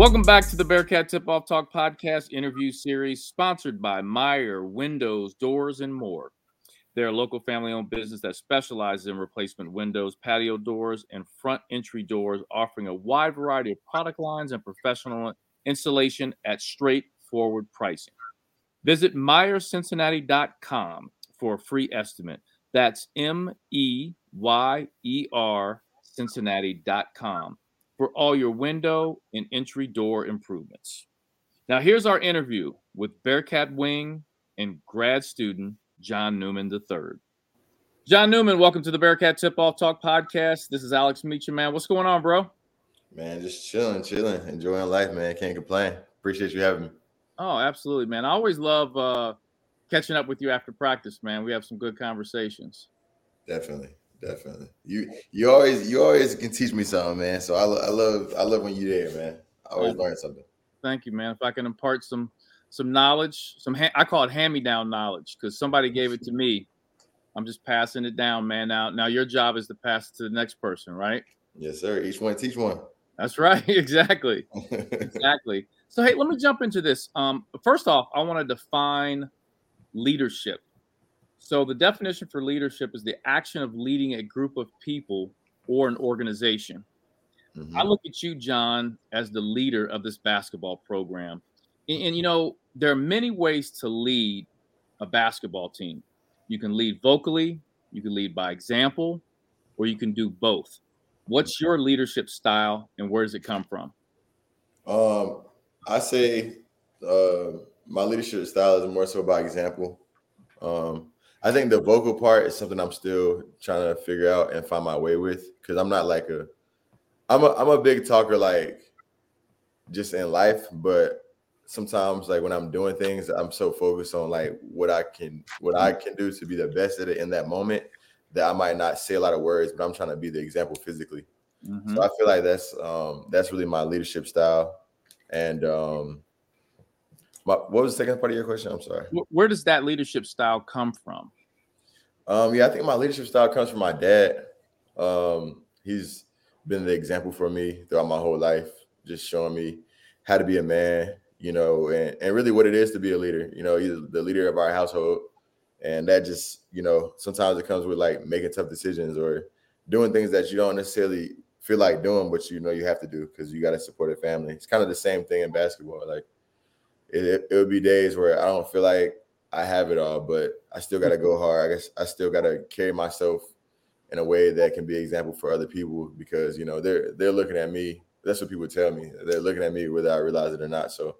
Welcome back to the Bearcat Tip Off Talk podcast interview series, sponsored by Meyer Windows, Doors, and More. They're a local family owned business that specializes in replacement windows, patio doors, and front entry doors, offering a wide variety of product lines and professional installation at straightforward pricing. Visit MeyerCincinnati.com for a free estimate. That's M E Y E R Cincinnati.com for all your window and entry door improvements. Now, here's our interview with Bearcat Wing and grad student John Newman III. John Newman, welcome to the Bearcat Tip Off Talk podcast. This is Alex Meacham, man. What's going on, bro? Man, just chilling, chilling, enjoying life, man. Can't complain. Appreciate you having me. Oh, absolutely, man. I always love uh, catching up with you after practice, man. We have some good conversations. Definitely, definitely. You you always you always can teach me something, man. So I, I love I love when you're there, man. I always learn something. Thank you, man. If I can impart some some knowledge, some ha- I call it hand me down knowledge because somebody gave it to me. I'm just passing it down, man. Now, now your job is to pass it to the next person, right? Yes, sir. Each one teach one. That's right. exactly. exactly. So, hey, let me jump into this. Um, first off, I want to define leadership. So, the definition for leadership is the action of leading a group of people or an organization. Mm-hmm. I look at you, John, as the leader of this basketball program. And, and, you know, there are many ways to lead a basketball team. You can lead vocally, you can lead by example, or you can do both. What's your leadership style and where does it come from? Um, I say uh, my leadership style is more so by example. Um, I think the vocal part is something I'm still trying to figure out and find my way with because I'm not like a I'm a I'm a big talker like just in life, but sometimes like when I'm doing things, I'm so focused on like what I can what I can do to be the best at it in that moment that I might not say a lot of words, but I'm trying to be the example physically. Mm-hmm. So I feel like that's um that's really my leadership style. And um what was the second part of your question? I'm sorry. Where does that leadership style come from? Um, yeah, I think my leadership style comes from my dad. Um, he's been the example for me throughout my whole life, just showing me how to be a man, you know, and, and really what it is to be a leader. You know, he's the leader of our household. And that just, you know, sometimes it comes with like making tough decisions or doing things that you don't necessarily feel like doing, but you know you have to do because you got to support a family. It's kind of the same thing in basketball. Like it, it would be days where I don't feel like I have it all, but I still got to go hard. I guess I still got to carry myself in a way that can be example for other people because you know they're they're looking at me. That's what people tell me. They're looking at me whether I realize it or not. So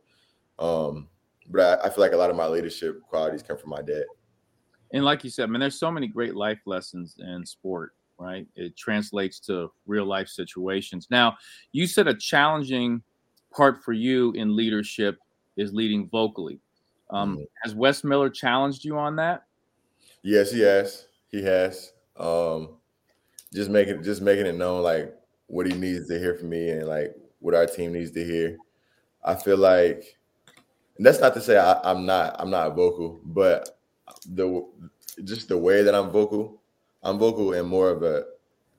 um, but I, I feel like a lot of my leadership qualities come from my dad. And like you said, I mean, there's so many great life lessons in sport, right? It translates to real life situations. Now, you said a challenging part for you in leadership is leading vocally. Um, mm-hmm. Has Wes Miller challenged you on that? Yes, he has. He has. Um, just making just making it known like what he needs to hear from me and like what our team needs to hear. I feel like and that's not to say I, am not I'm not vocal, but the just the way that I'm vocal, I'm vocal in more of a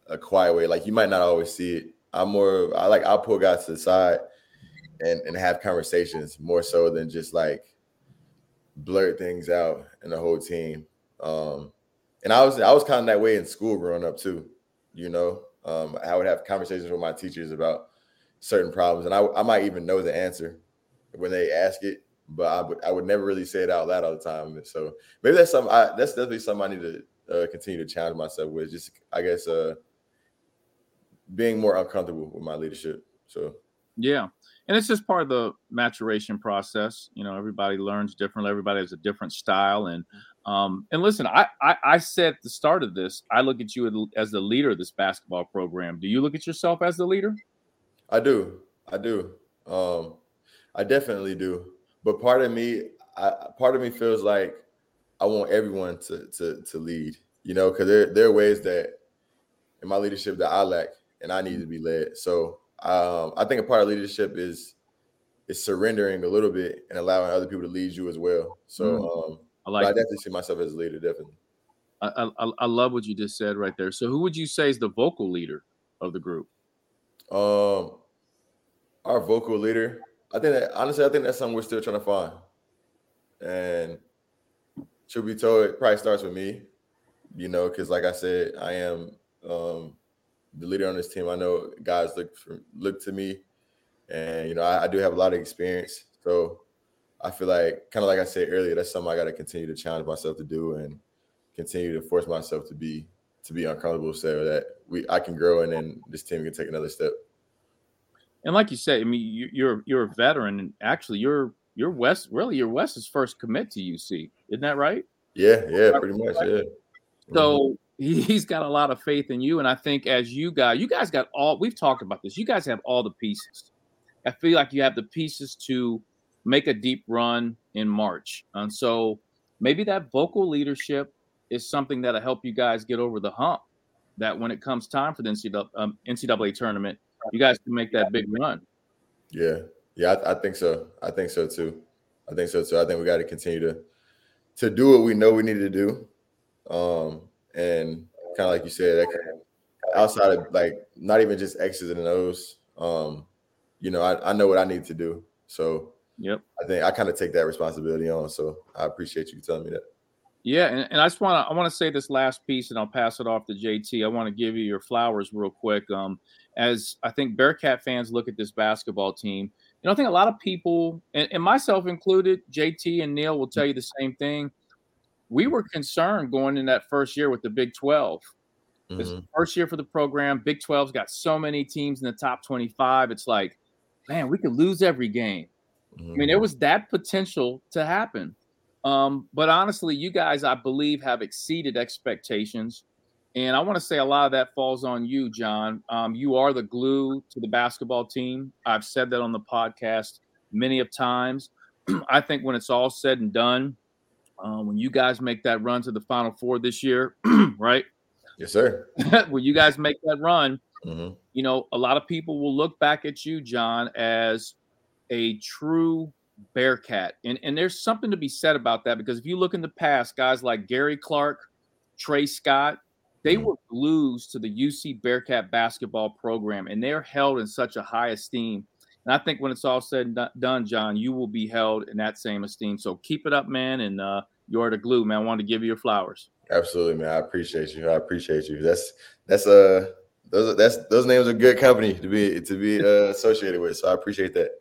a quiet way. Like you might not always see it. I'm more I like I'll pull guys to the side and and have conversations more so than just like blurt things out in the whole team. Um, and I was I was kind of that way in school growing up too. You know, um, I would have conversations with my teachers about certain problems, and I, I might even know the answer when they ask it, but I would I would never really say it out loud all the time. So maybe that's something I that's definitely something I need to uh, continue to challenge myself with. Just I guess uh being more uncomfortable with my leadership. So yeah. And it's just part of the maturation process. You know, everybody learns differently. Everybody has a different style. And um, and listen, I, I I said at the start of this, I look at you as the leader of this basketball program. Do you look at yourself as the leader? I do. I do. Um, I definitely do. But part of me, I, part of me feels like I want everyone to to to lead. You know, because there there are ways that in my leadership that I lack and I need to be led. So um, I think a part of leadership is is surrendering a little bit and allowing other people to lead you as well. So mm. um, I like. I definitely see myself as a leader. Definitely. I, I, I love what you just said right there. So who would you say is the vocal leader of the group? Um, Our vocal leader. I think that honestly, I think that's something we're still trying to find. And should be told, it probably starts with me, you know, because like I said, I am um, the leader on this team. I know guys look for, look to me, and you know, I, I do have a lot of experience. So I feel like, kind of like I said earlier, that's something I got to continue to challenge myself to do and continue to force myself to be to be uncomfortable so that we I can grow and then this team can take another step. And like you said, I mean, you're you're a veteran, and actually, you're you're Wes. Really, you're Wes's first commit to UC, isn't that right? Yeah, yeah, pretty much, yeah. So. He's got a lot of faith in you, and I think as you guys, you guys got all. We've talked about this. You guys have all the pieces. I feel like you have the pieces to make a deep run in March, and so maybe that vocal leadership is something that'll help you guys get over the hump. That when it comes time for the NCAA, um, tournament, you guys can make that big run. Yeah, yeah, I, I, think so. I think so too. I think so too. I think we got to continue to to do what we know we need to do, um, and kind of like you said, outside of like not even just X's and O's. Um, you know, I, I know what I need to do. So, yep. I think I kind of take that responsibility on. So I appreciate you telling me that. Yeah, and, and I just want to I want to say this last piece, and I'll pass it off to JT. I want to give you your flowers real quick. Um, as I think Bearcat fans look at this basketball team, you know, I think a lot of people, and, and myself included, JT and Neil will tell you the same thing. We were concerned going in that first year with the Big 12. This mm-hmm. first year for the program. Big 12's got so many teams in the top 25. It's like, man, we could lose every game. Mm-hmm. I mean, there mm-hmm. was that potential to happen. Um, but honestly, you guys, I believe, have exceeded expectations. And I want to say a lot of that falls on you, John. Um, you are the glue to the basketball team. I've said that on the podcast many of times. I think when it's all said and done, um, when you guys make that run to the Final Four this year, right? Yes, sir. when you guys make that run, mm-hmm. you know, a lot of people will look back at you, John, as a true Bearcat. And, and there's something to be said about that because if you look in the past, guys like Gary Clark, Trey Scott, they mm-hmm. were glues to the UC Bearcat basketball program, and they're held in such a high esteem. And I think when it's all said and done, John, you will be held in that same esteem. So keep it up, man. And uh, you are the glue, man. I wanted to give you your flowers. Absolutely, man. I appreciate you. I appreciate you. That's that's uh those that's those names are good company to be to be uh, associated with. So I appreciate that.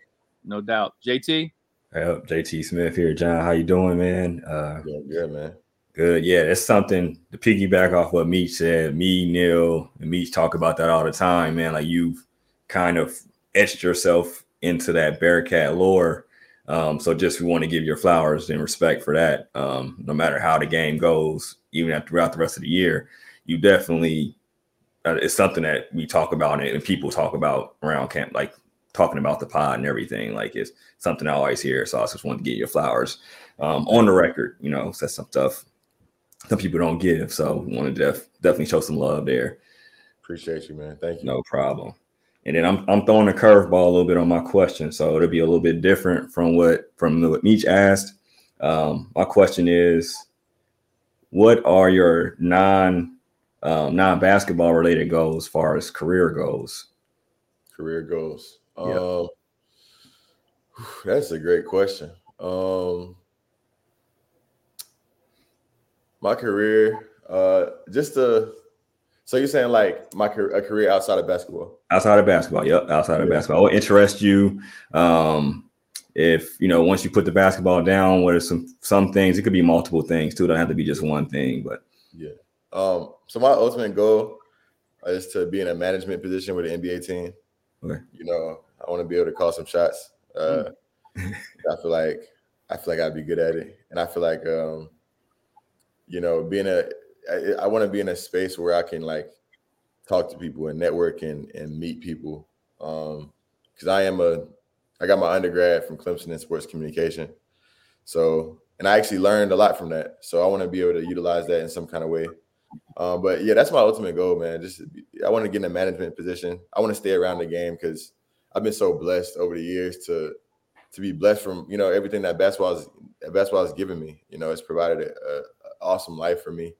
No doubt. JT. Yep, JT Smith here. John, how you doing, man? Uh, yeah, good, man. Good. Yeah, that's something to piggyback off what Meech said. Me, Neil, and Meech talk about that all the time, man. Like you've kind of etched yourself into that Bearcat lore. Um, so just we want to give your flowers and respect for that. Um, no matter how the game goes, even throughout the rest of the year, you definitely uh, it's something that we talk about and people talk about around camp, like talking about the pod and everything. Like it's something I always hear. So I just want to get your flowers um, on the record. You know, that's some stuff some people don't give. So we want to def- definitely show some love there. Appreciate you, man. Thank you. No problem. And then I'm I'm throwing a curveball a little bit on my question, so it'll be a little bit different from what from what Meech asked. Um, my question is, what are your non um, non basketball related goals as far as career goals? Career goals. Yeah. Um, that's a great question. Um, my career, uh, just a. So you're saying like my career, a career outside of basketball? Outside of basketball, yep. Outside of yeah. basketball, what interests you? Um, if you know, once you put the basketball down, what are some some things? It could be multiple things too. It don't have to be just one thing, but yeah. Um, so my ultimate goal is to be in a management position with an NBA team. Okay. You know, I want to be able to call some shots. Uh, mm. I feel like I feel like I'd be good at it, and I feel like um, you know, being a I, I want to be in a space where I can like talk to people and network and and meet people. Um, because I am a I got my undergrad from Clemson in sports communication. So, and I actually learned a lot from that. So I want to be able to utilize that in some kind of way. Um, but yeah, that's my ultimate goal, man. Just I want to get in a management position. I want to stay around the game because I've been so blessed over the years to to be blessed from you know everything that basketball is basketball has given me. You know, it's provided a, a awesome life for me,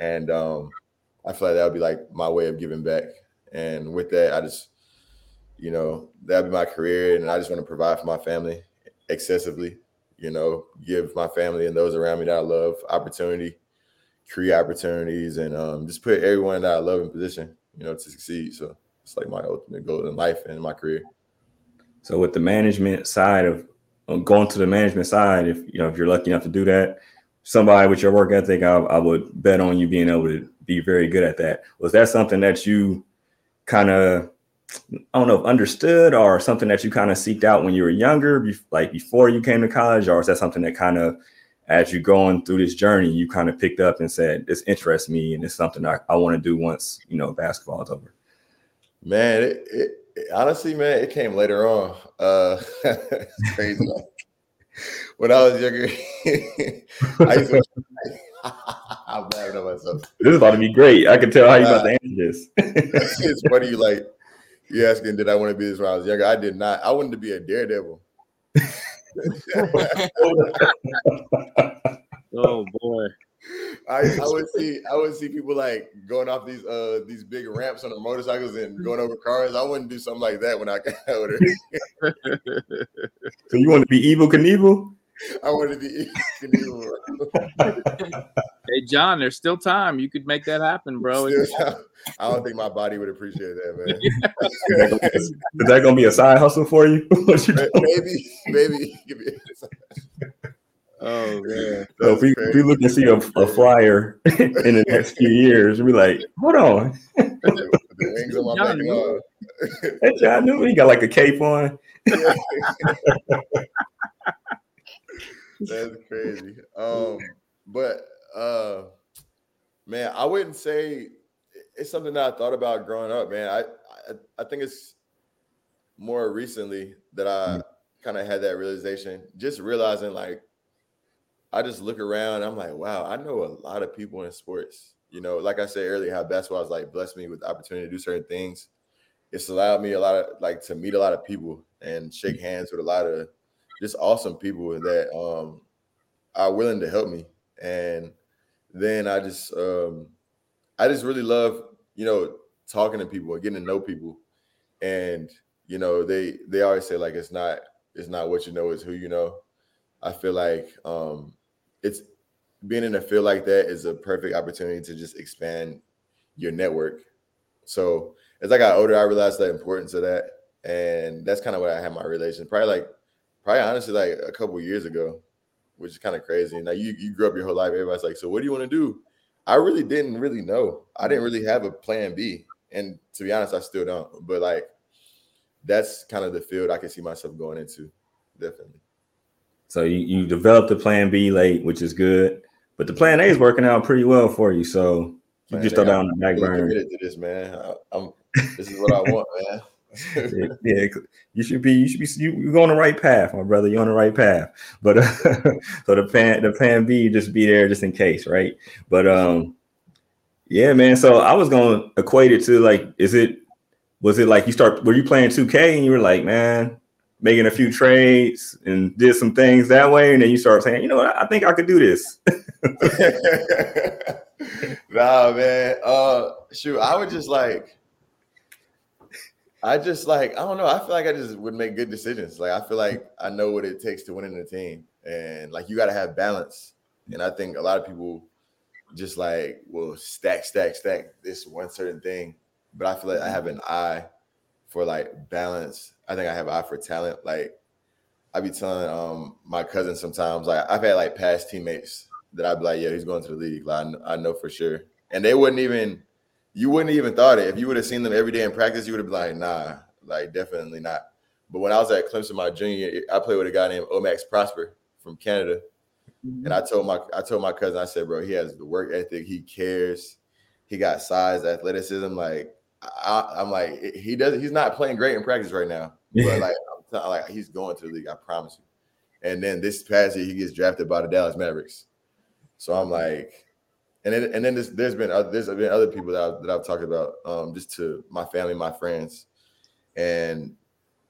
and um, I feel like that would be like my way of giving back. And with that, I just you know, that'd be my career, and I just want to provide for my family excessively. You know, give my family and those around me that I love opportunity, create opportunities, and um, just put everyone that I love in position, you know, to succeed. So it's like my ultimate goal in life and in my career. So with the management side of going to the management side, if you know if you're lucky enough to do that, somebody with your work ethic, I, I would bet on you being able to be very good at that. Was that something that you kind of I don't know, understood or something that you kind of seeked out when you were younger, like before you came to college, or is that something that kind of, as you're going through this journey, you kind of picked up and said, "This interests me, and it's something I, I want to do once you know basketball is over." Man, it, it, honestly, man, it came later on. Uh, crazy. When I was younger, I used to. I'm laughing at myself. This is about to be great. I can tell how you about to answer this. it's funny, you like you asking, did I want to be this when I was younger? I did not. I wanted to be a daredevil. oh boy. I, I would see I would see people like going off these uh these big ramps on their motorcycles and going over cars. I wouldn't do something like that when I got older. so you want to be Evel Knievel? I want to be Knievel. hey John, there's still time. You could make that happen, bro. I don't think my body would appreciate that, man. Is that gonna be a side hustle for you? maybe, maybe. Oh man! So if we, if we look and see a, a flyer in the next few years, we be like, hold on. the wings on my back. John Newman, he got like a cape on. That's crazy. Um, but uh, man, I wouldn't say it's something that I thought about growing up, man. I I, I think it's more recently that I mm. kind of had that realization, just realizing like I just look around, I'm like, wow, I know a lot of people in sports. You know, like I said earlier, how basketball has like blessed me with the opportunity to do certain things. It's allowed me a lot of like to meet a lot of people and shake hands with a lot of just awesome people that um are willing to help me. And then I just um I just really love, you know, talking to people and getting to know people. And you know, they they always say like it's not it's not what you know, it's who you know. I feel like um it's being in a field like that is a perfect opportunity to just expand your network. So as I got older, I realized the importance of that. And that's kind of what I had my relation. Probably like probably honestly like a couple years ago, which is kind of crazy. Now you you grew up your whole life, everybody's like, so what do you want to do? I really didn't really know. I didn't really have a plan B. And to be honest, I still don't. But like that's kind of the field I can see myself going into. Definitely. So you, you developed the plan B late, which is good, but the plan A is working out pretty well for you. So you man, just throw down the back burner. Committed to this, man. I, this is what I want, man. yeah, yeah, you should be. You should be. You, are on the right path, my brother. You're on the right path. But uh, so the plan, the plan B, just be there just in case, right? But um, yeah, man. So I was gonna equate it to like, is it? Was it like you start? Were you playing 2K and you were like, man, making a few trades and did some things that way, and then you start saying, you know what, I think I could do this. nah, man. Uh, shoot, I would just like, I just like, I don't know. I feel like I just would make good decisions. Like, I feel like I know what it takes to win in a team, and like you got to have balance. And I think a lot of people just like will stack, stack, stack this one certain thing, but I feel like I have an eye for like balance. I think I have an eye for talent. Like I be telling um my cousin sometimes, like I've had like past teammates that I'd be like, yeah, he's going to the league. Like I know, for sure. And they wouldn't even you wouldn't even thought it. If you would have seen them every day in practice, you would have been like, nah, like definitely not. But when I was at Clemson my junior year, I played with a guy named Omax Prosper from Canada. Mm-hmm. And I told my I told my cousin, I said, bro, he has the work ethic, he cares, he got size, athleticism. Like I, am like, he does. He's not playing great in practice right now, but like, I'm like he's going to the league. I promise you. And then this past year, he gets drafted by the Dallas Mavericks. So I'm like, and then and then this, there's been other, there's been other people that I've, that I've talked about, um, just to my family, my friends, and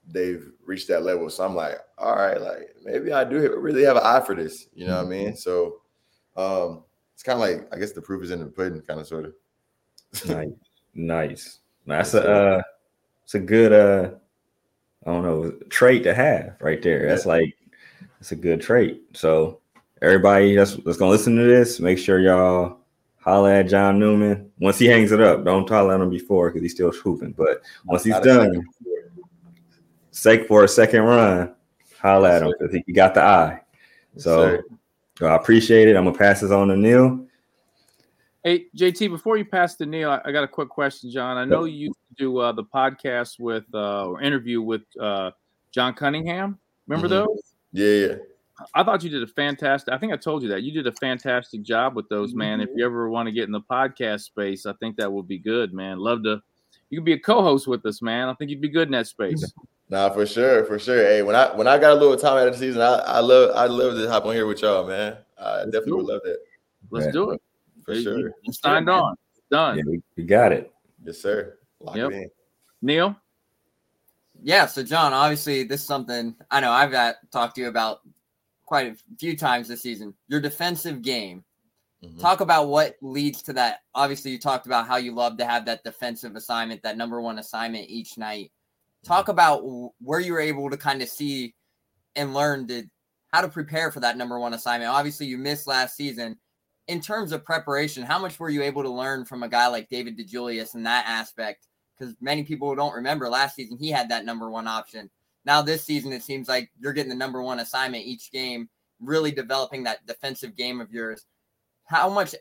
they've reached that level. So I'm like, all right, like maybe I do really have an eye for this. You know what I mean? Mm-hmm. So um, it's kind of like I guess the proof is in the pudding, kind of sort of. nice, nice. That's a uh, it's a good uh I don't know trait to have right there. That's like that's a good trait. So everybody that's, that's gonna listen to this, make sure y'all holla at John Newman once he hangs it up. Don't holler at him before because he's still swooping. But once he's done, sake for a second run, holla at him because he got the eye. So I appreciate it. I'm gonna pass this on to Neil. Hey JT, before you pass to Neil, I, I got a quick question, John. I know you do uh, the podcast with uh, or interview with uh, John Cunningham. Remember mm-hmm. those? Yeah, yeah. I thought you did a fantastic. I think I told you that you did a fantastic job with those, man. Mm-hmm. If you ever want to get in the podcast space, I think that would be good, man. Love to. You could be a co-host with us, man. I think you'd be good in that space. Nah, for sure, for sure. Hey, when I when I got a little time out of the season, I, I love I love to hop on here with y'all, man. I Let's definitely would love that. Let's yeah. do it. For sure. You signed on. Done. Yeah, we, we, got it. Yes, sir. Lock yep. Neil. Yeah. So, John, obviously, this is something I know I've got talked to you about quite a few times this season. Your defensive game. Mm-hmm. Talk about what leads to that. Obviously, you talked about how you love to have that defensive assignment, that number one assignment each night talk about where you were able to kind of see and learn to how to prepare for that number one assignment. Obviously, you missed last season. In terms of preparation, how much were you able to learn from a guy like David DeJulius in that aspect? Because many people don't remember last season he had that number one option. Now this season, it seems like you're getting the number one assignment each game, really developing that defensive game of yours. How much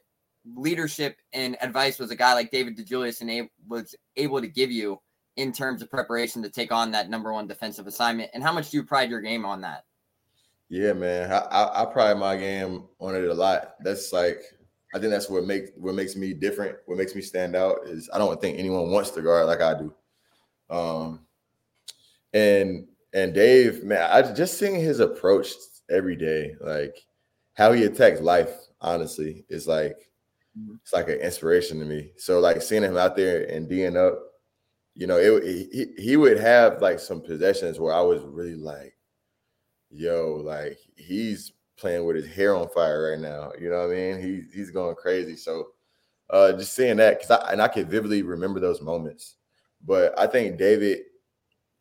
leadership and advice was a guy like David DeJulius and was able to give you in terms of preparation to take on that number one defensive assignment? And how much do you pride your game on that? Yeah, man, I, I, I pride my game on it a lot. That's like I think that's what makes what makes me different. What makes me stand out is I don't think anyone wants to guard like I do. Um, and and Dave, man, I just seeing his approach every day, like how he attacks life. Honestly, is like mm-hmm. it's like an inspiration to me. So like seeing him out there and D'ing up you know, it, he he would have like some possessions where I was really like, yo, like he's playing with his hair on fire right now. You know what I mean? He he's going crazy. So uh just seeing that because I and I can vividly remember those moments. But I think David,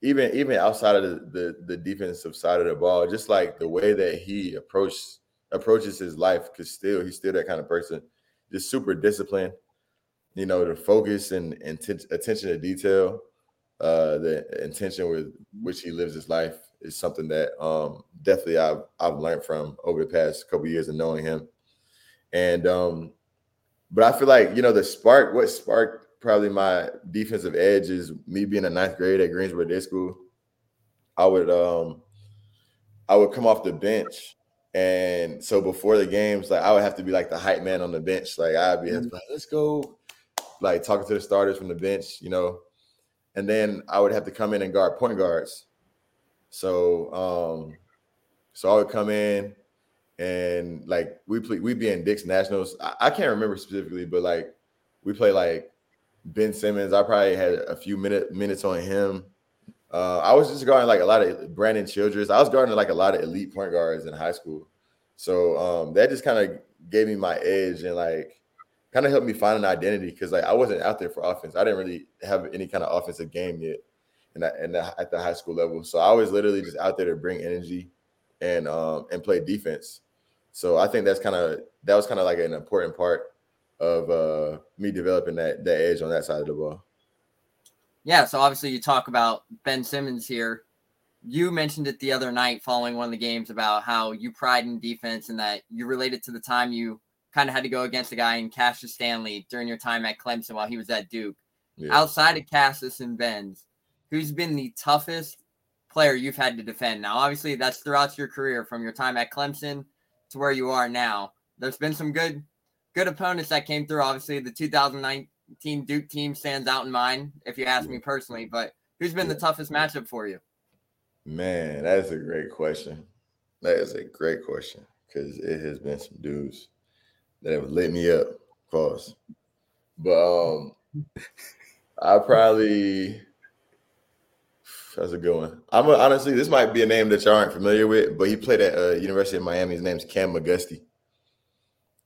even even outside of the, the the defensive side of the ball, just like the way that he approaches approaches his life, because still he's still that kind of person, just super disciplined you know, the focus and, and t- attention to detail, uh, the intention with which he lives his life is something that um, definitely I've I've learned from over the past couple of years of knowing him. And um, but I feel like you know the spark, what sparked probably my defensive edge is me being a ninth grade at Greensboro Day School. I would um I would come off the bench and so before the games, like I would have to be like the hype man on the bench. Like I'd be mm-hmm. like, let's go like talking to the starters from the bench, you know, and then I would have to come in and guard point guards. So, um, so I would come in and like we play, we'd be in Dick's Nationals. I, I can't remember specifically, but like we play like Ben Simmons. I probably had a few minute minutes on him. Uh, I was just guarding like a lot of Brandon Childress. I was guarding like a lot of elite point guards in high school. So um, that just kind of gave me my edge and like kind of helped me find an identity because like I wasn't out there for offense. I didn't really have any kind of offensive game yet, and and at the high school level. So I was literally just out there to bring energy and um and play defense. So I think that's kind of that was kind of like an important part of uh me developing that that edge on that side of the ball. Yeah, so obviously you talk about Ben Simmons here. You mentioned it the other night following one of the games about how you pride in defense and that you related to the time you kind of had to go against a guy in Cassius Stanley during your time at Clemson while he was at Duke. Yeah. Outside of Cassius and Benz, who's been the toughest player you've had to defend? Now, obviously, that's throughout your career from your time at Clemson to where you are now. There's been some good, good opponents that came through. Obviously, the 2019 Duke team stands out in mind, if you ask me personally. But who's been the toughest matchup for you? Man, that is a great question. That is a great question because it has been some dudes that have lit me up. Pause. But um, I probably that's a good one. I'm a, honestly, this might be a name that y'all aren't familiar with, but he played at uh, University of Miami. His name's Cam McGusty.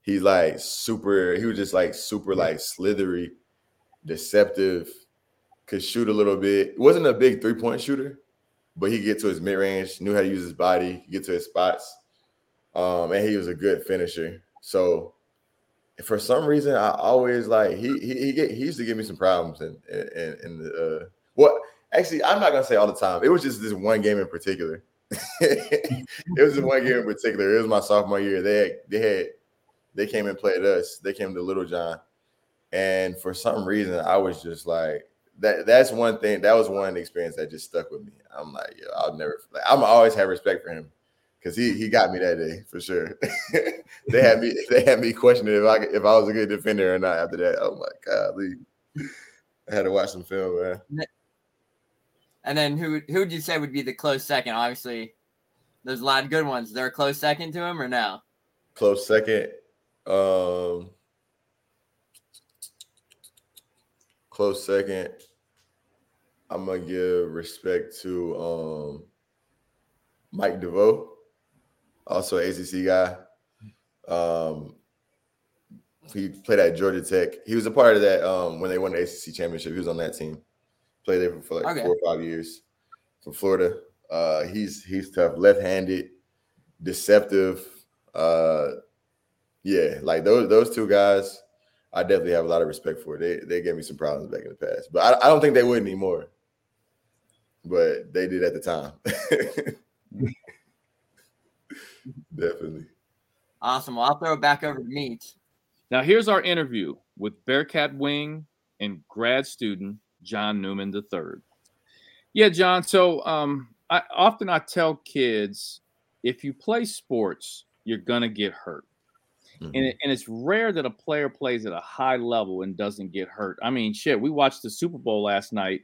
He's like super. He was just like super like slithery, deceptive. Could shoot a little bit. wasn't a big three point shooter, but he get to his mid range, knew how to use his body, get to his spots, um, and he was a good finisher. So for some reason, I always like he he he, get, he used to give me some problems in in, in the uh. Actually, I'm not gonna say all the time. It was just this one game in particular. it was just one game in particular. It was my sophomore year. They had, they had they came and played us. They came to Littlejohn, and for some reason, I was just like that. That's one thing. That was one experience that just stuck with me. I'm like, yo, I'll never. Like, I'm always have respect for him because he he got me that day for sure. they had me they had me questioning if I if I was a good defender or not after that. Oh my god, I had to watch some film, man. And then who who would you say would be the close second? Obviously, there's a lot of good ones. They're a close second to him or no? Close second. Um close second. I'm gonna give respect to um Mike DeVoe also ACC guy. Um, he played at Georgia Tech. He was a part of that um, when they won the ACC championship. He was on that team. Played there for, like okay. four or five years from Florida. Uh, he's he's tough, left-handed, deceptive. Uh, yeah, like those those two guys, I definitely have a lot of respect for. They they gave me some problems back in the past, but I, I don't think they would anymore. But they did at the time. Definitely. Awesome. Well, I'll throw it back over to Meach. Now, here's our interview with Bearcat Wing and grad student John Newman III. Yeah, John. So um, I often I tell kids if you play sports, you're gonna get hurt. Mm-hmm. And, it, and it's rare that a player plays at a high level and doesn't get hurt. I mean, shit, we watched the Super Bowl last night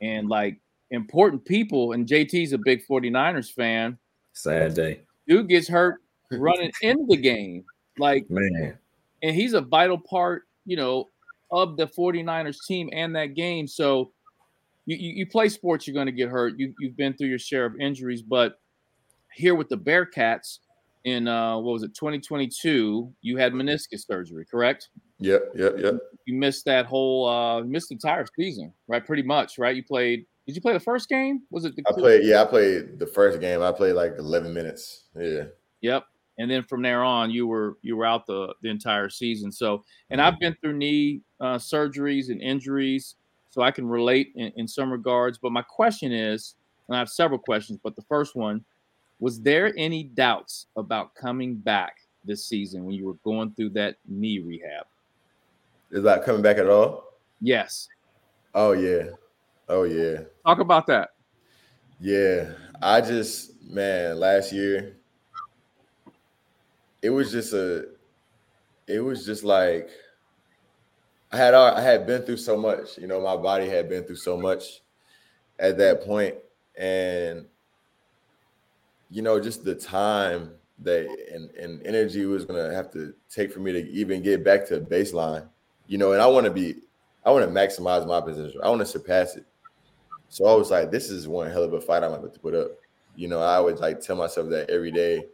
and like important people, and JT's a big 49ers fan. Sad day dude gets hurt running in the game. Like, man. And he's a vital part, you know, of the 49ers team and that game. So you, you, you play sports, you're going to get hurt. You, you've been through your share of injuries. But here with the Bearcats in, uh, what was it, 2022, you had meniscus surgery, correct? Yep, yep, yep. You missed that whole, uh, missed the entire season, right? Pretty much, right? You played did you play the first game? Was it? The I played. Yeah, I played the first game. I played like eleven minutes. Yeah. Yep. And then from there on, you were you were out the the entire season. So, and I've been through knee uh, surgeries and injuries, so I can relate in, in some regards. But my question is, and I have several questions, but the first one was: there any doubts about coming back this season when you were going through that knee rehab? Is that coming back at all? Yes. Oh yeah, Oh yeah. Talk about that. Yeah, I just man, last year it was just a it was just like I had I had been through so much, you know, my body had been through so much at that point and you know, just the time that and, and energy was gonna have to take for me to even get back to baseline, you know, and I want to be I want to maximize my position. I want to surpass it. So I was like, this is one hell of a fight I'm about to put up. You know, I would like tell myself that every day.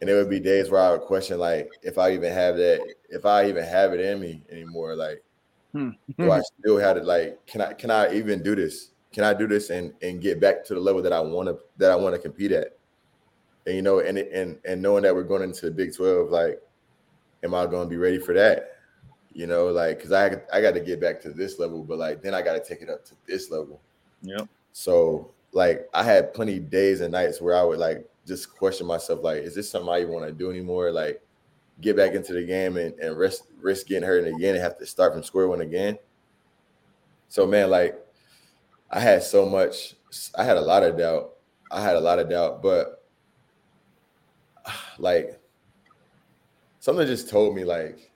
And there would be days where I would question like if I even have that, if I even have it in me anymore. Like, hmm. do I still have it? Like, can I can I even do this? Can I do this and and get back to the level that I want to that I want to compete at? And you know, and and and knowing that we're going into the Big 12, like, am I going to be ready for that? You know, like, cause I I got to get back to this level, but like then I got to take it up to this level. Yep. So like I had plenty days and nights where I would like just question myself, like, is this something I want to do anymore? Like get back into the game and, and risk risk getting hurt again and have to start from square one again. So man, like I had so much, I had a lot of doubt. I had a lot of doubt, but like something just told me like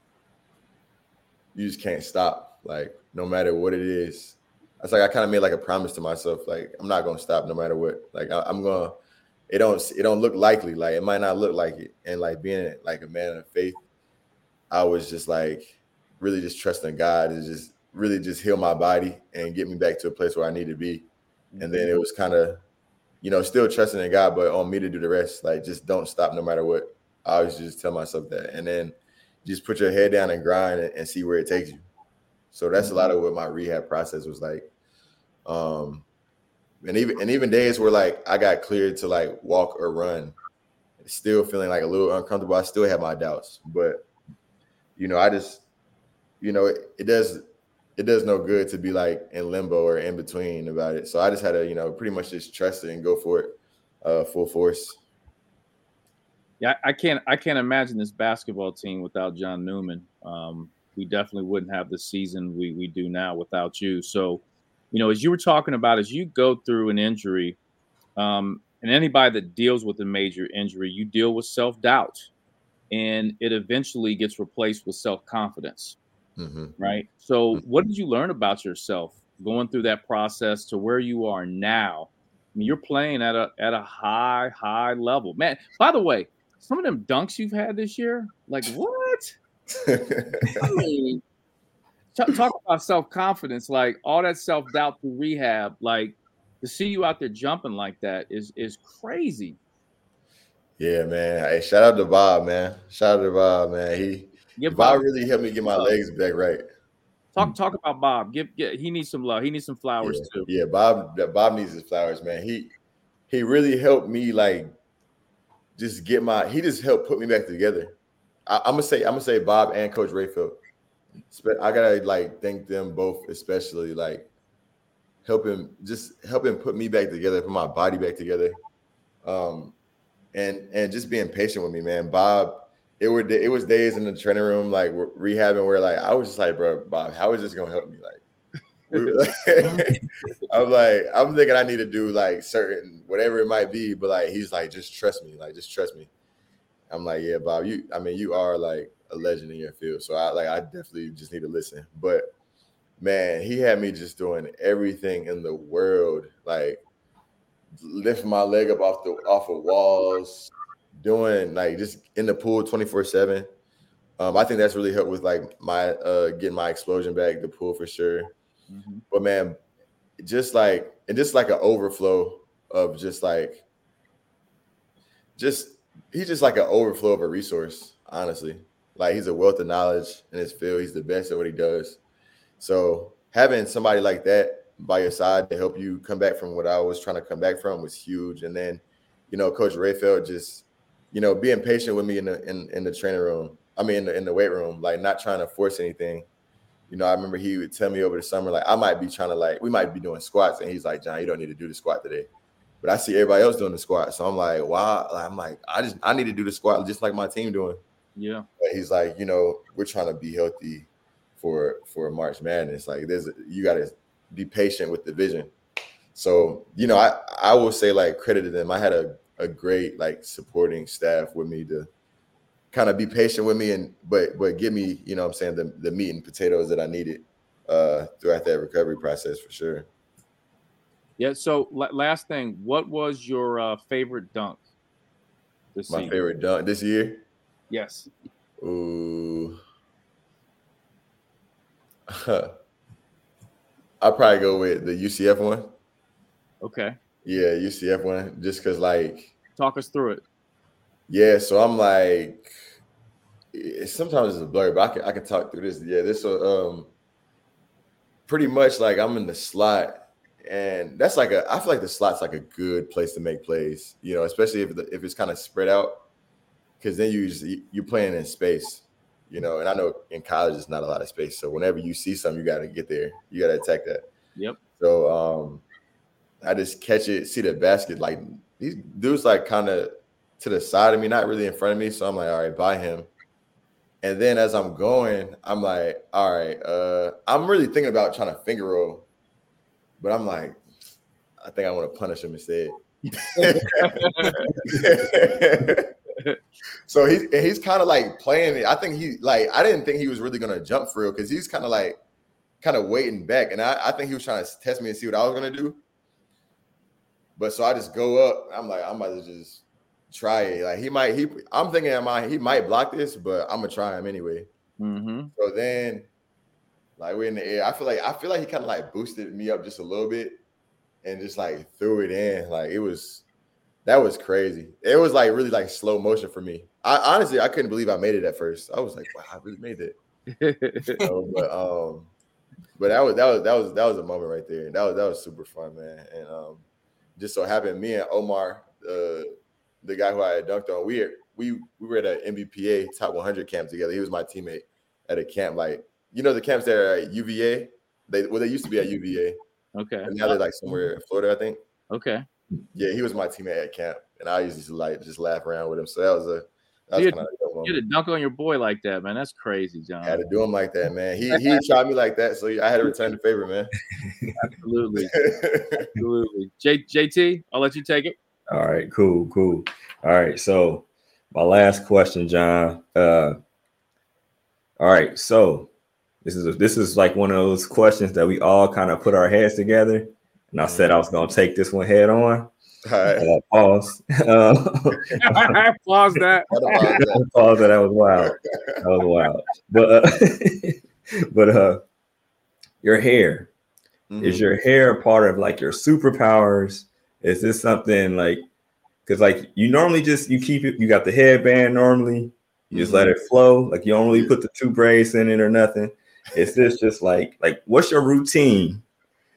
you just can't stop. Like no matter what it is, it's like I kind of made like a promise to myself, like I'm not gonna stop no matter what. Like I, am gonna. It don't. It don't look likely. Like it might not look like it. And like being like a man of faith, I was just like really just trusting God to just really just heal my body and get me back to a place where I need to be. And then it was kind of, you know, still trusting in God, but on me to do the rest. Like just don't stop no matter what. I always just tell myself that. And then just put your head down and grind and, and see where it takes you. So that's a lot of what my rehab process was like. Um, and even and even days where like I got cleared to like walk or run, still feeling like a little uncomfortable. I still have my doubts, but you know, I just you know it, it does it does no good to be like in limbo or in between about it. So I just had to you know pretty much just trust it and go for it, uh, full force. Yeah, I can't I can't imagine this basketball team without John Newman. Um, we definitely wouldn't have the season we we do now without you. So, you know, as you were talking about, as you go through an injury, um, and anybody that deals with a major injury, you deal with self doubt, and it eventually gets replaced with self confidence. Mm-hmm. Right. So, mm-hmm. what did you learn about yourself going through that process to where you are now? I mean, you're playing at a at a high high level, man. By the way, some of them dunks you've had this year, like what? I mean, t- talk about self confidence, like all that self doubt through rehab, like to see you out there jumping like that is is crazy. Yeah, man. Hey, shout out to Bob, man. Shout out to Bob, man. He Bob, Bob really helped me get my legs back right. Talk talk about Bob. Give, get he needs some love. He needs some flowers yeah, too. Yeah, Bob Bob needs his flowers, man. He he really helped me like just get my he just helped put me back together. I, am gonna say I'm gonna say Bob and Coach Rayfield. I gotta like thank them both, especially like helping just helping put me back together, put my body back together, um, and and just being patient with me, man. Bob, it were it was days in the training room like rehabbing where like I was just like, bro, Bob, how is this gonna help me? Like I'm like, I'm thinking I need to do like certain whatever it might be, but like he's like, just trust me, like just trust me. I'm like, yeah, Bob, you I mean, you are like a legend in your field. So I like I definitely just need to listen. But man, he had me just doing everything in the world, like lifting my leg up off the off of walls, doing like just in the pool 24-7. Um, I think that's really helped with like my uh getting my explosion back, the pool for sure. Mm-hmm. But man, just like and just like an overflow of just like just he's just like an overflow of a resource, honestly. Like he's a wealth of knowledge in his field. He's the best at what he does. So having somebody like that by your side to help you come back from what I was trying to come back from was huge. And then, you know, Coach Rayfield just, you know, being patient with me in the in, in the training room. I mean, in the, in the weight room, like not trying to force anything you know, I remember he would tell me over the summer, like, I might be trying to like, we might be doing squats, and he's like, John, you don't need to do the squat today. But I see everybody else doing the squat, so I'm like, wow. I'm like, I just I need to do the squat just like my team doing. Yeah. But he's like, you know, we're trying to be healthy for for March Madness. Like, there's you got to be patient with the vision. So, you know, I I will say like credit to them. I had a a great like supporting staff with me to kind of be patient with me and but but give me, you know I'm saying, the, the meat and potatoes that I needed uh throughout that recovery process for sure. Yeah. So last thing, what was your uh, favorite dunk? This My season? favorite dunk this year? Yes. Ooh. I'll probably go with the UCF one. Okay. Yeah, UCF one, just because like talk us through it. Yeah, so I'm like, sometimes it's a blur, but I can I can talk through this. Yeah, this um, pretty much like I'm in the slot, and that's like a I feel like the slot's like a good place to make plays. You know, especially if the, if it's kind of spread out, because then you just, you're playing in space. You know, and I know in college it's not a lot of space, so whenever you see something, you got to get there. You got to attack that. Yep. So um, I just catch it, see the basket. Like these dudes, like kind of to the side of me, not really in front of me. So I'm like, all right, buy him. And then as I'm going, I'm like, all right, uh, I'm really thinking about trying to finger roll, but I'm like, I think I want to punish him instead. so he's he's kind of like playing it. I think he like I didn't think he was really gonna jump for real because he's kind of like kind of waiting back, and I, I think he was trying to test me and see what I was gonna do. But so I just go up. I'm like, I'm about to just try it. Like he might, he I'm thinking in mind he might block this, but I'm gonna try him anyway. Mm-hmm. So then, like we're in the air. I feel like I feel like he kind of like boosted me up just a little bit and just like threw it in. Like it was that was crazy. It was like really like slow motion for me. I honestly I couldn't believe I made it at first. I was like, wow, I really made it. so, but um, but that was that was that was that was a moment right there. That was that was super fun, man. And um, just so happened, me and Omar, uh, the guy who I had dunked on, we we we were at an NBPA top 100 camp together. He was my teammate at a camp, like you know the camps there at UVA. They well, they used to be at UVA. Okay. And now they're like somewhere in Florida, I think. Okay. Yeah, he was my teammate at camp, and I used to like just laugh around with him. So that was a that you, was kind of you had to dunk on your boy like that, man. That's crazy, John. I had to do him like that, man. He he tried me like that, so I had to return the favor, man. Absolutely, absolutely. J, JT, I'll let you take it. All right, cool, cool. All right, so my last question, John. Uh, all right, so this is a, this is like one of those questions that we all kind of put our heads together, and I said I was gonna take this one head on. All right. Uh, pause. Uh, pause that. pause that. That was wild. That was wild. But uh, but uh, your hair mm-hmm. is your hair part of like your superpowers? Is this something like because like you normally just you keep it? You got the headband normally. You just mm-hmm. let it flow. Like you don't really put the two braids in it or nothing. Is this just like like what's your routine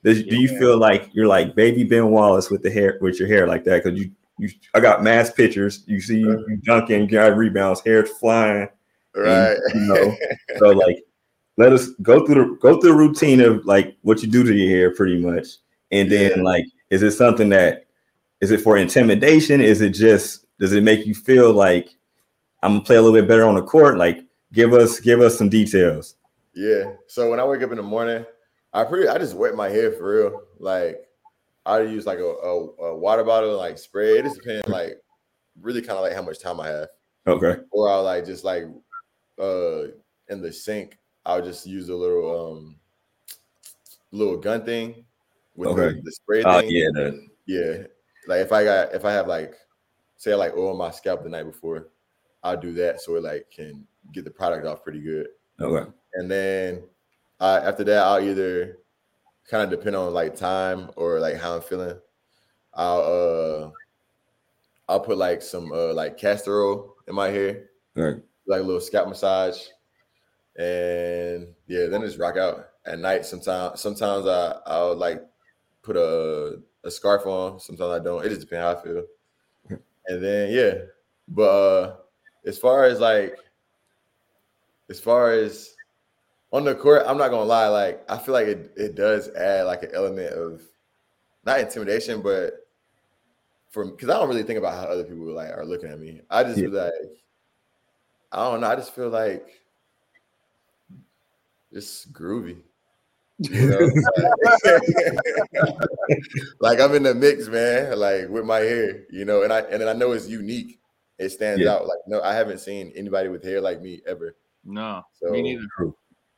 does. Do you feel like you're like baby Ben Wallace with the hair with your hair like that? Because you, you, I got mass pictures. You see you, you uh-huh. dunking, you got rebounds, hair flying. Right. And, you know, so like, let us go through the go through the routine of like what you do to your hair, pretty much, and then yeah. like, is it something that is it for intimidation? Is it just does it make you feel like I'm gonna play a little bit better on the court? Like, give us give us some details. Yeah. So when I wake up in the morning, I pretty I just wet my hair for real. Like I use like a, a, a water bottle and like spray. It just depends like really kind of like how much time I have. Okay. Or I'll like just like uh in the sink, I'll just use a little um little gun thing with okay. the, the spray oh, thing. yeah, the... yeah. Like if I got if I have like say I like oil my scalp the night before, I'll do that so it like can get the product off pretty good. Okay. And then uh, after that, I'll either kind of depend on like time or like how I'm feeling. I'll uh I'll put like some uh like castor oil in my hair, right. like a little scalp massage, and yeah, then just rock out at night. Sometimes sometimes I I'll like put a a scarf on. Sometimes I don't. It just depends how I feel. And then yeah, but uh as far as like as far as on the court, I'm not gonna lie, like I feel like it, it does add like an element of not intimidation, but for because I don't really think about how other people like are looking at me. I just yeah. feel like I don't know. I just feel like just groovy. You know, like, like, I'm in the mix, man. Like with my hair, you know, and I and I know it's unique. It stands yeah. out. Like no, I haven't seen anybody with hair like me ever. No, so, me neither.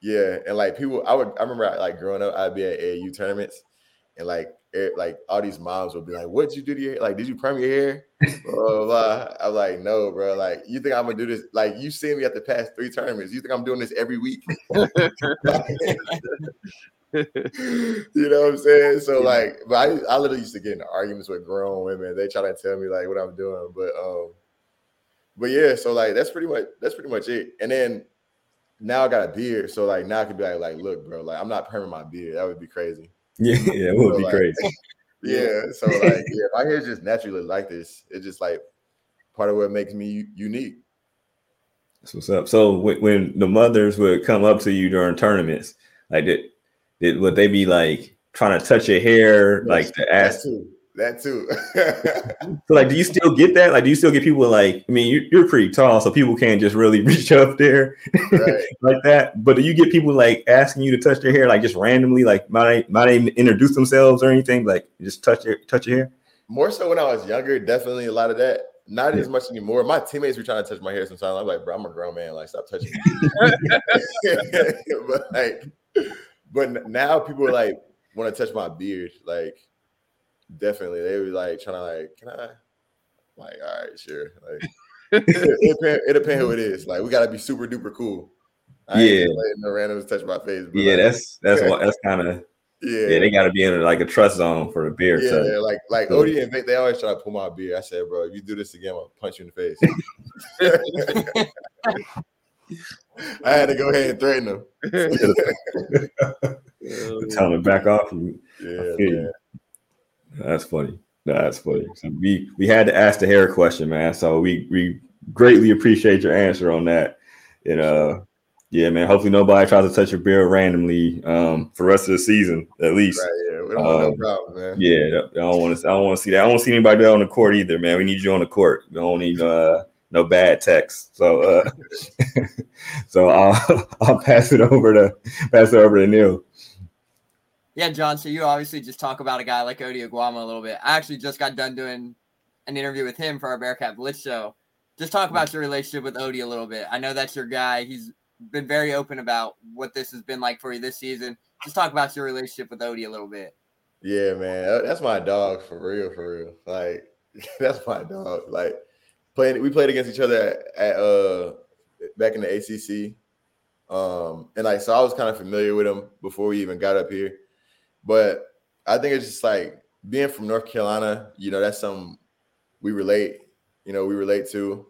Yeah, and like people, I would I remember like growing up, I'd be at AAU tournaments, and like it, like all these moms would be like, "What'd you do to your? Like, did you perm your hair?" blah, blah, blah. I'm like, "No, bro. Like, you think I'm gonna do this? Like, you see me at the past three tournaments. You think I'm doing this every week?" you know what I'm saying? So like, but I, I literally used to get into arguments with grown women. They try to tell me like what I'm doing, but um, but yeah. So like, that's pretty much that's pretty much it. And then now I got a beard, so like now I could be like, like, look, bro, like I'm not perming my beard. That would be crazy. Yeah, yeah, it would so, be like, crazy. yeah, so like, yeah, my hair just naturally like this. It's just like part of what makes me unique. That's what's up. So when, when the mothers would come up to you during tournaments, like did, did would they be like trying to touch your hair, yes, like to ask? That too. so like, do you still get that? Like, do you still get people like? I mean, you're, you're pretty tall, so people can't just really reach up there right. like that. But do you get people like asking you to touch their hair, like just randomly, like might might they introduce themselves or anything, like just touch your touch your hair? More so when I was younger, definitely a lot of that. Not yeah. as much anymore. My teammates were trying to touch my hair sometimes. I'm like, bro, I'm a grown man. Like, stop touching me. but like, but now people are like want to touch my beard, like definitely they were like trying to like, can I? like, all right, sure. Like, it, it, depends, it who it is. Like, we gotta be super duper cool. I yeah, no randoms touch my face. yeah, like, that's that's what that's kind of. Yeah. yeah, they got to be in like a trust zone for the beer. Yeah, so. like like Ody and Vic, they always try to pull my beer. I said, bro, if you do this again, I'll punch you in the face. I had to go ahead and threaten them. Tell them to back off. Yeah, that's funny. That's funny. So we we had to ask the hair question, man. So we we greatly appreciate your answer on that. And uh yeah, man. Hopefully nobody tries to touch your beard randomly um for the rest of the season, at least. Right, yeah, we don't um, no problem, man. Yeah, I don't want to I don't want to see that. I don't want to see anybody there on the court either, man. We need you on the court. We don't need uh no bad text. So uh so I'll I'll pass it over to pass it over to Neil. Yeah, John. So you obviously just talk about a guy like Ody Oguama a little bit. I actually just got done doing an interview with him for our Bearcat Blitz show. Just talk about your relationship with Ody a little bit. I know that's your guy. He's been very open about what this has been like for you this season. Just talk about your relationship with Odie a little bit. Yeah, man, that's my dog for real, for real. Like that's my dog. Like playing, we played against each other at, at uh back in the ACC, um, and like so I was kind of familiar with him before we even got up here. But I think it's just like being from North Carolina, you know, that's something we relate, you know, we relate to.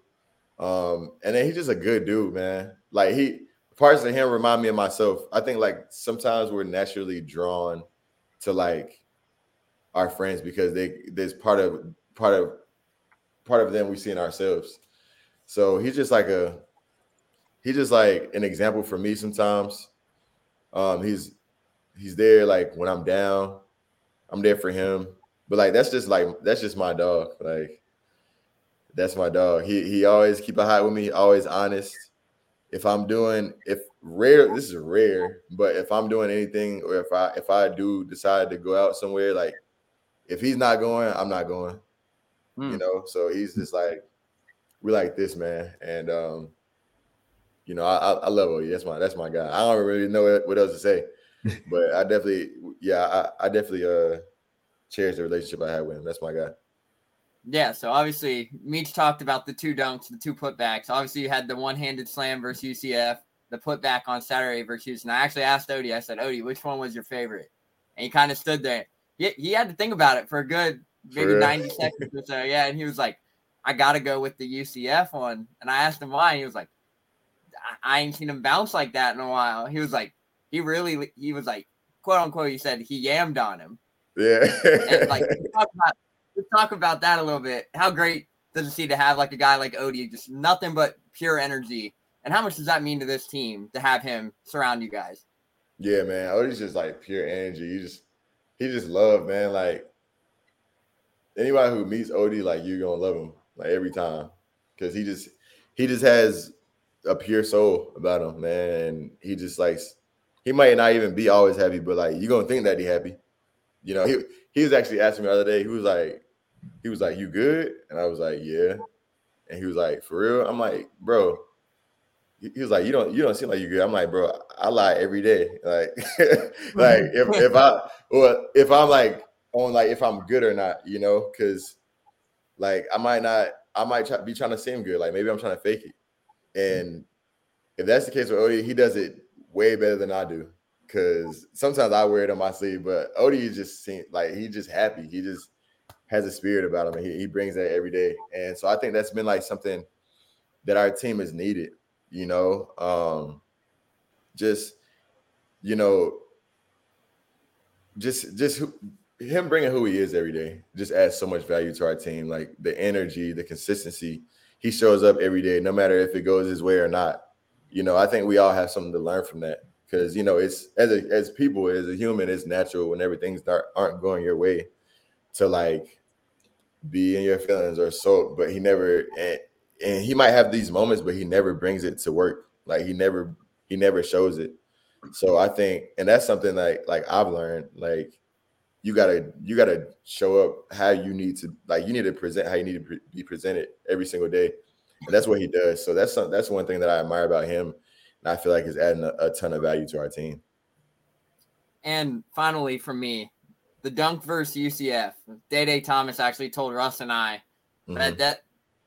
Um, and then he's just a good dude, man. Like he parts of him remind me of myself. I think like sometimes we're naturally drawn to like our friends because they there's part of part of part of them we see in ourselves. So he's just like a he's just like an example for me sometimes. Um, he's he's there like when I'm down, I'm there for him. But like that's just like that's just my dog. Like that's my dog. He he always keep a high with me, always honest. If I'm doing if rare, this is rare, but if I'm doing anything or if I if I do decide to go out somewhere, like if he's not going, I'm not going. Mm. You know, so he's just like we like this man, and um, you know, I I, I love you. That's my that's my guy. I don't really know what else to say but I definitely, yeah, I, I definitely uh cherish the relationship I had with him. That's my guy. Yeah, so obviously Meach talked about the two dunks, the two putbacks. Obviously, you had the one-handed slam versus UCF, the putback on Saturday versus Houston. I actually asked Ody, I said, Ody, which one was your favorite? And he kind of stood there. He, he had to think about it for a good maybe 90 seconds or so. Yeah, and he was like, I got to go with the UCF one. And I asked him why. And he was like, I, I ain't seen him bounce like that in a while. He was like, he really he was like quote unquote he said he yammed on him. Yeah. and like talk about let's talk about that a little bit. How great does it seem to have like a guy like Ody, just nothing but pure energy? And how much does that mean to this team to have him surround you guys? Yeah, man. Ody's just like pure energy. He just he just love, man. Like anybody who meets Ody, like you're gonna love him like every time. Cause he just he just has a pure soul about him, man. And he just likes he might not even be always happy, but like you're gonna think that he happy. You know, he he was actually asking me the other day, he was like, he was like, You good? And I was like, Yeah. And he was like, For real? I'm like, bro. He was like, You don't you don't seem like you good. I'm like, bro, I lie every day. Like, like if, if I well, if I'm like on like if I'm good or not, you know, because like I might not, I might try, be trying to seem good. Like maybe I'm trying to fake it. And if that's the case with Ody, he does it way better than I do. Cause sometimes I wear it on my sleeve, but Ody just seems like he just happy. He just has a spirit about him and he, he brings that every day. And so I think that's been like something that our team has needed, you know. Um just you know, just just him bringing who he is every day just adds so much value to our team. Like the energy, the consistency. He shows up every day, no matter if it goes his way or not you know, I think we all have something to learn from that because you know, it's as a, as people, as a human, it's natural when everything's not aren't going your way to like be in your feelings or so. But he never, and, and he might have these moments, but he never brings it to work. Like he never he never shows it. So I think, and that's something like like I've learned, like you gotta you gotta show up how you need to like you need to present how you need to be presented every single day and that's what he does. So that's some, that's one thing that I admire about him, and I feel like is adding a, a ton of value to our team. And finally, for me, the dunk versus UCF. Day Day Thomas actually told Russ and I mm-hmm. that that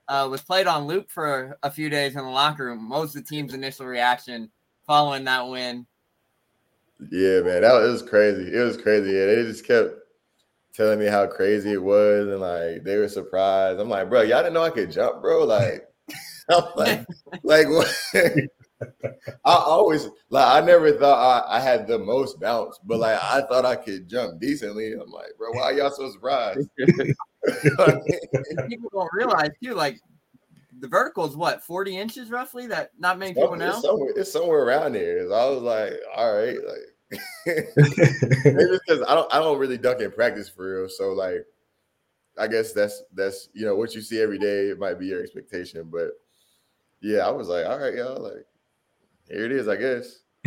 uh, was played on loop for a few days in the locker room. Most of the team's initial reaction following that win. Yeah, man, that was, was crazy. It was crazy. Yeah, they just kept telling me how crazy it was, and like they were surprised. I'm like, bro, y'all didn't know I could jump, bro. Like, I'm like, like what? I always like I never thought I, I, had the most bounce, but like I thought I could jump decently. I'm like, bro, why y'all so surprised? people don't realize too, like the vertical is what 40 inches roughly that not many people know. It's somewhere, it's somewhere around there. So I was like, all right, like maybe because I don't I don't really dunk in practice for real. So like I guess that's that's you know what you see every day. It might be your expectation, but yeah, I was like, all right, y'all, like here it is, I guess.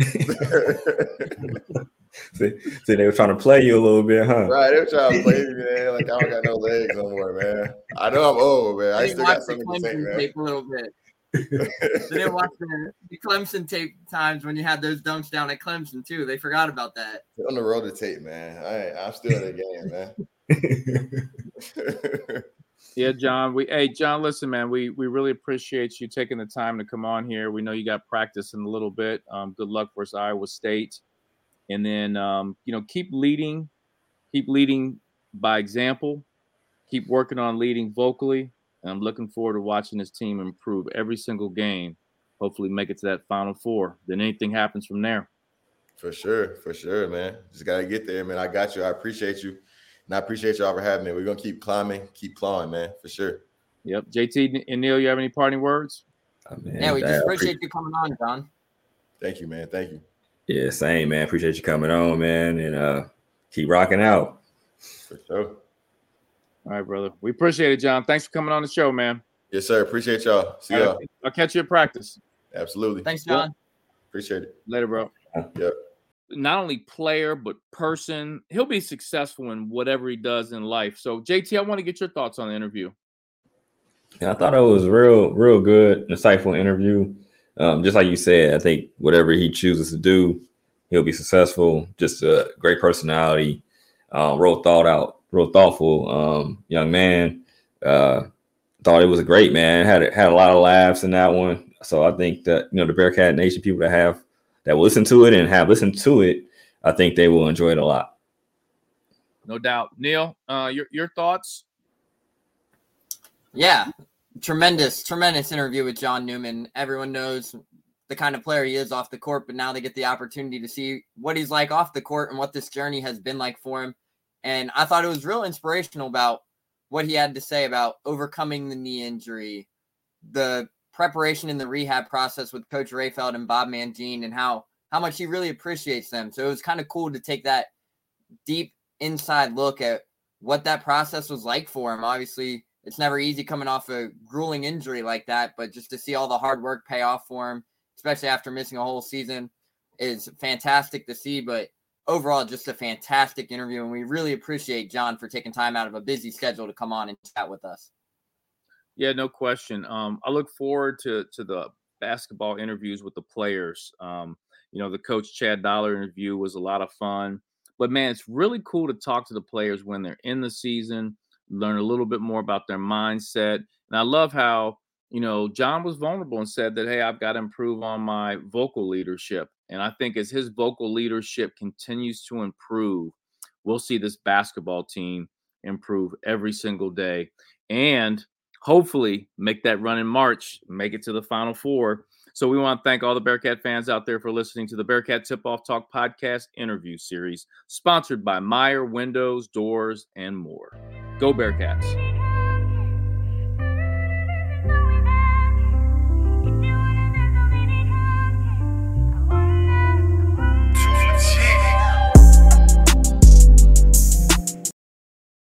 see, see, they were trying to play you a little bit, huh? Right, they were trying to play me, man. Like I don't got no legs no more, man. I know I'm old, man. I, still got something to say, man. Tape a little bit. they didn't watch the, the, Clemson tape times when you had those dunks down at Clemson too. They forgot about that. On the road to tape, man. I, I'm still in the game, man. Yeah, John. We hey John, listen, man. We we really appreciate you taking the time to come on here. We know you got practice in a little bit. Um, good luck versus Iowa State, and then um, you know keep leading, keep leading by example, keep working on leading vocally. And I'm looking forward to watching this team improve every single game. Hopefully, make it to that Final Four. Then anything happens from there. For sure, for sure, man. Just gotta get there, man. I got you. I appreciate you. And I appreciate y'all for having me. We're gonna keep climbing, keep clawing, man, for sure. Yep. JT and Neil, you have any parting words? Oh, yeah, we just appreciate you coming on, John. Thank you, man. Thank you. Yeah, same, man. Appreciate you coming on, man, and uh keep rocking out. For sure. All right, brother. We appreciate it, John. Thanks for coming on the show, man. Yes, sir. Appreciate y'all. See y'all. I'll catch you at practice. Absolutely. Thanks, John. Appreciate it. Later, bro. Yep not only player but person. He'll be successful in whatever he does in life. So, JT, I want to get your thoughts on the interview. Yeah, I thought it was real, real good, insightful interview. Um, just like you said, I think whatever he chooses to do, he'll be successful. Just a great personality, uh, real thought out, real thoughtful um, young man. Uh, thought it was a great man. Had had a lot of laughs in that one. So I think that you know the Bearcat Nation people that have that will listen to it and have listened to it, I think they will enjoy it a lot. No doubt. Neil, uh, your your thoughts? Yeah, tremendous, tremendous interview with John Newman. Everyone knows the kind of player he is off the court, but now they get the opportunity to see what he's like off the court and what this journey has been like for him. And I thought it was real inspirational about what he had to say about overcoming the knee injury, the preparation in the rehab process with Coach Rayfeld and Bob Mangine and how how much he really appreciates them. So it was kind of cool to take that deep inside look at what that process was like for him. Obviously, it's never easy coming off a grueling injury like that, but just to see all the hard work pay off for him, especially after missing a whole season, is fantastic to see. But overall, just a fantastic interview. And we really appreciate John for taking time out of a busy schedule to come on and chat with us. Yeah, no question. Um, I look forward to to the basketball interviews with the players. Um, you know, the coach Chad Dollar interview was a lot of fun. But man, it's really cool to talk to the players when they're in the season, learn a little bit more about their mindset. And I love how, you know, John was vulnerable and said that, hey, I've got to improve on my vocal leadership. And I think as his vocal leadership continues to improve, we'll see this basketball team improve every single day. And hopefully make that run in March, make it to the Final Four. So we want to thank all the Bearcat fans out there for listening to the Bearcat Tip Off Talk podcast interview series, sponsored by Meyer Windows, Doors, and more. Go Bearcats!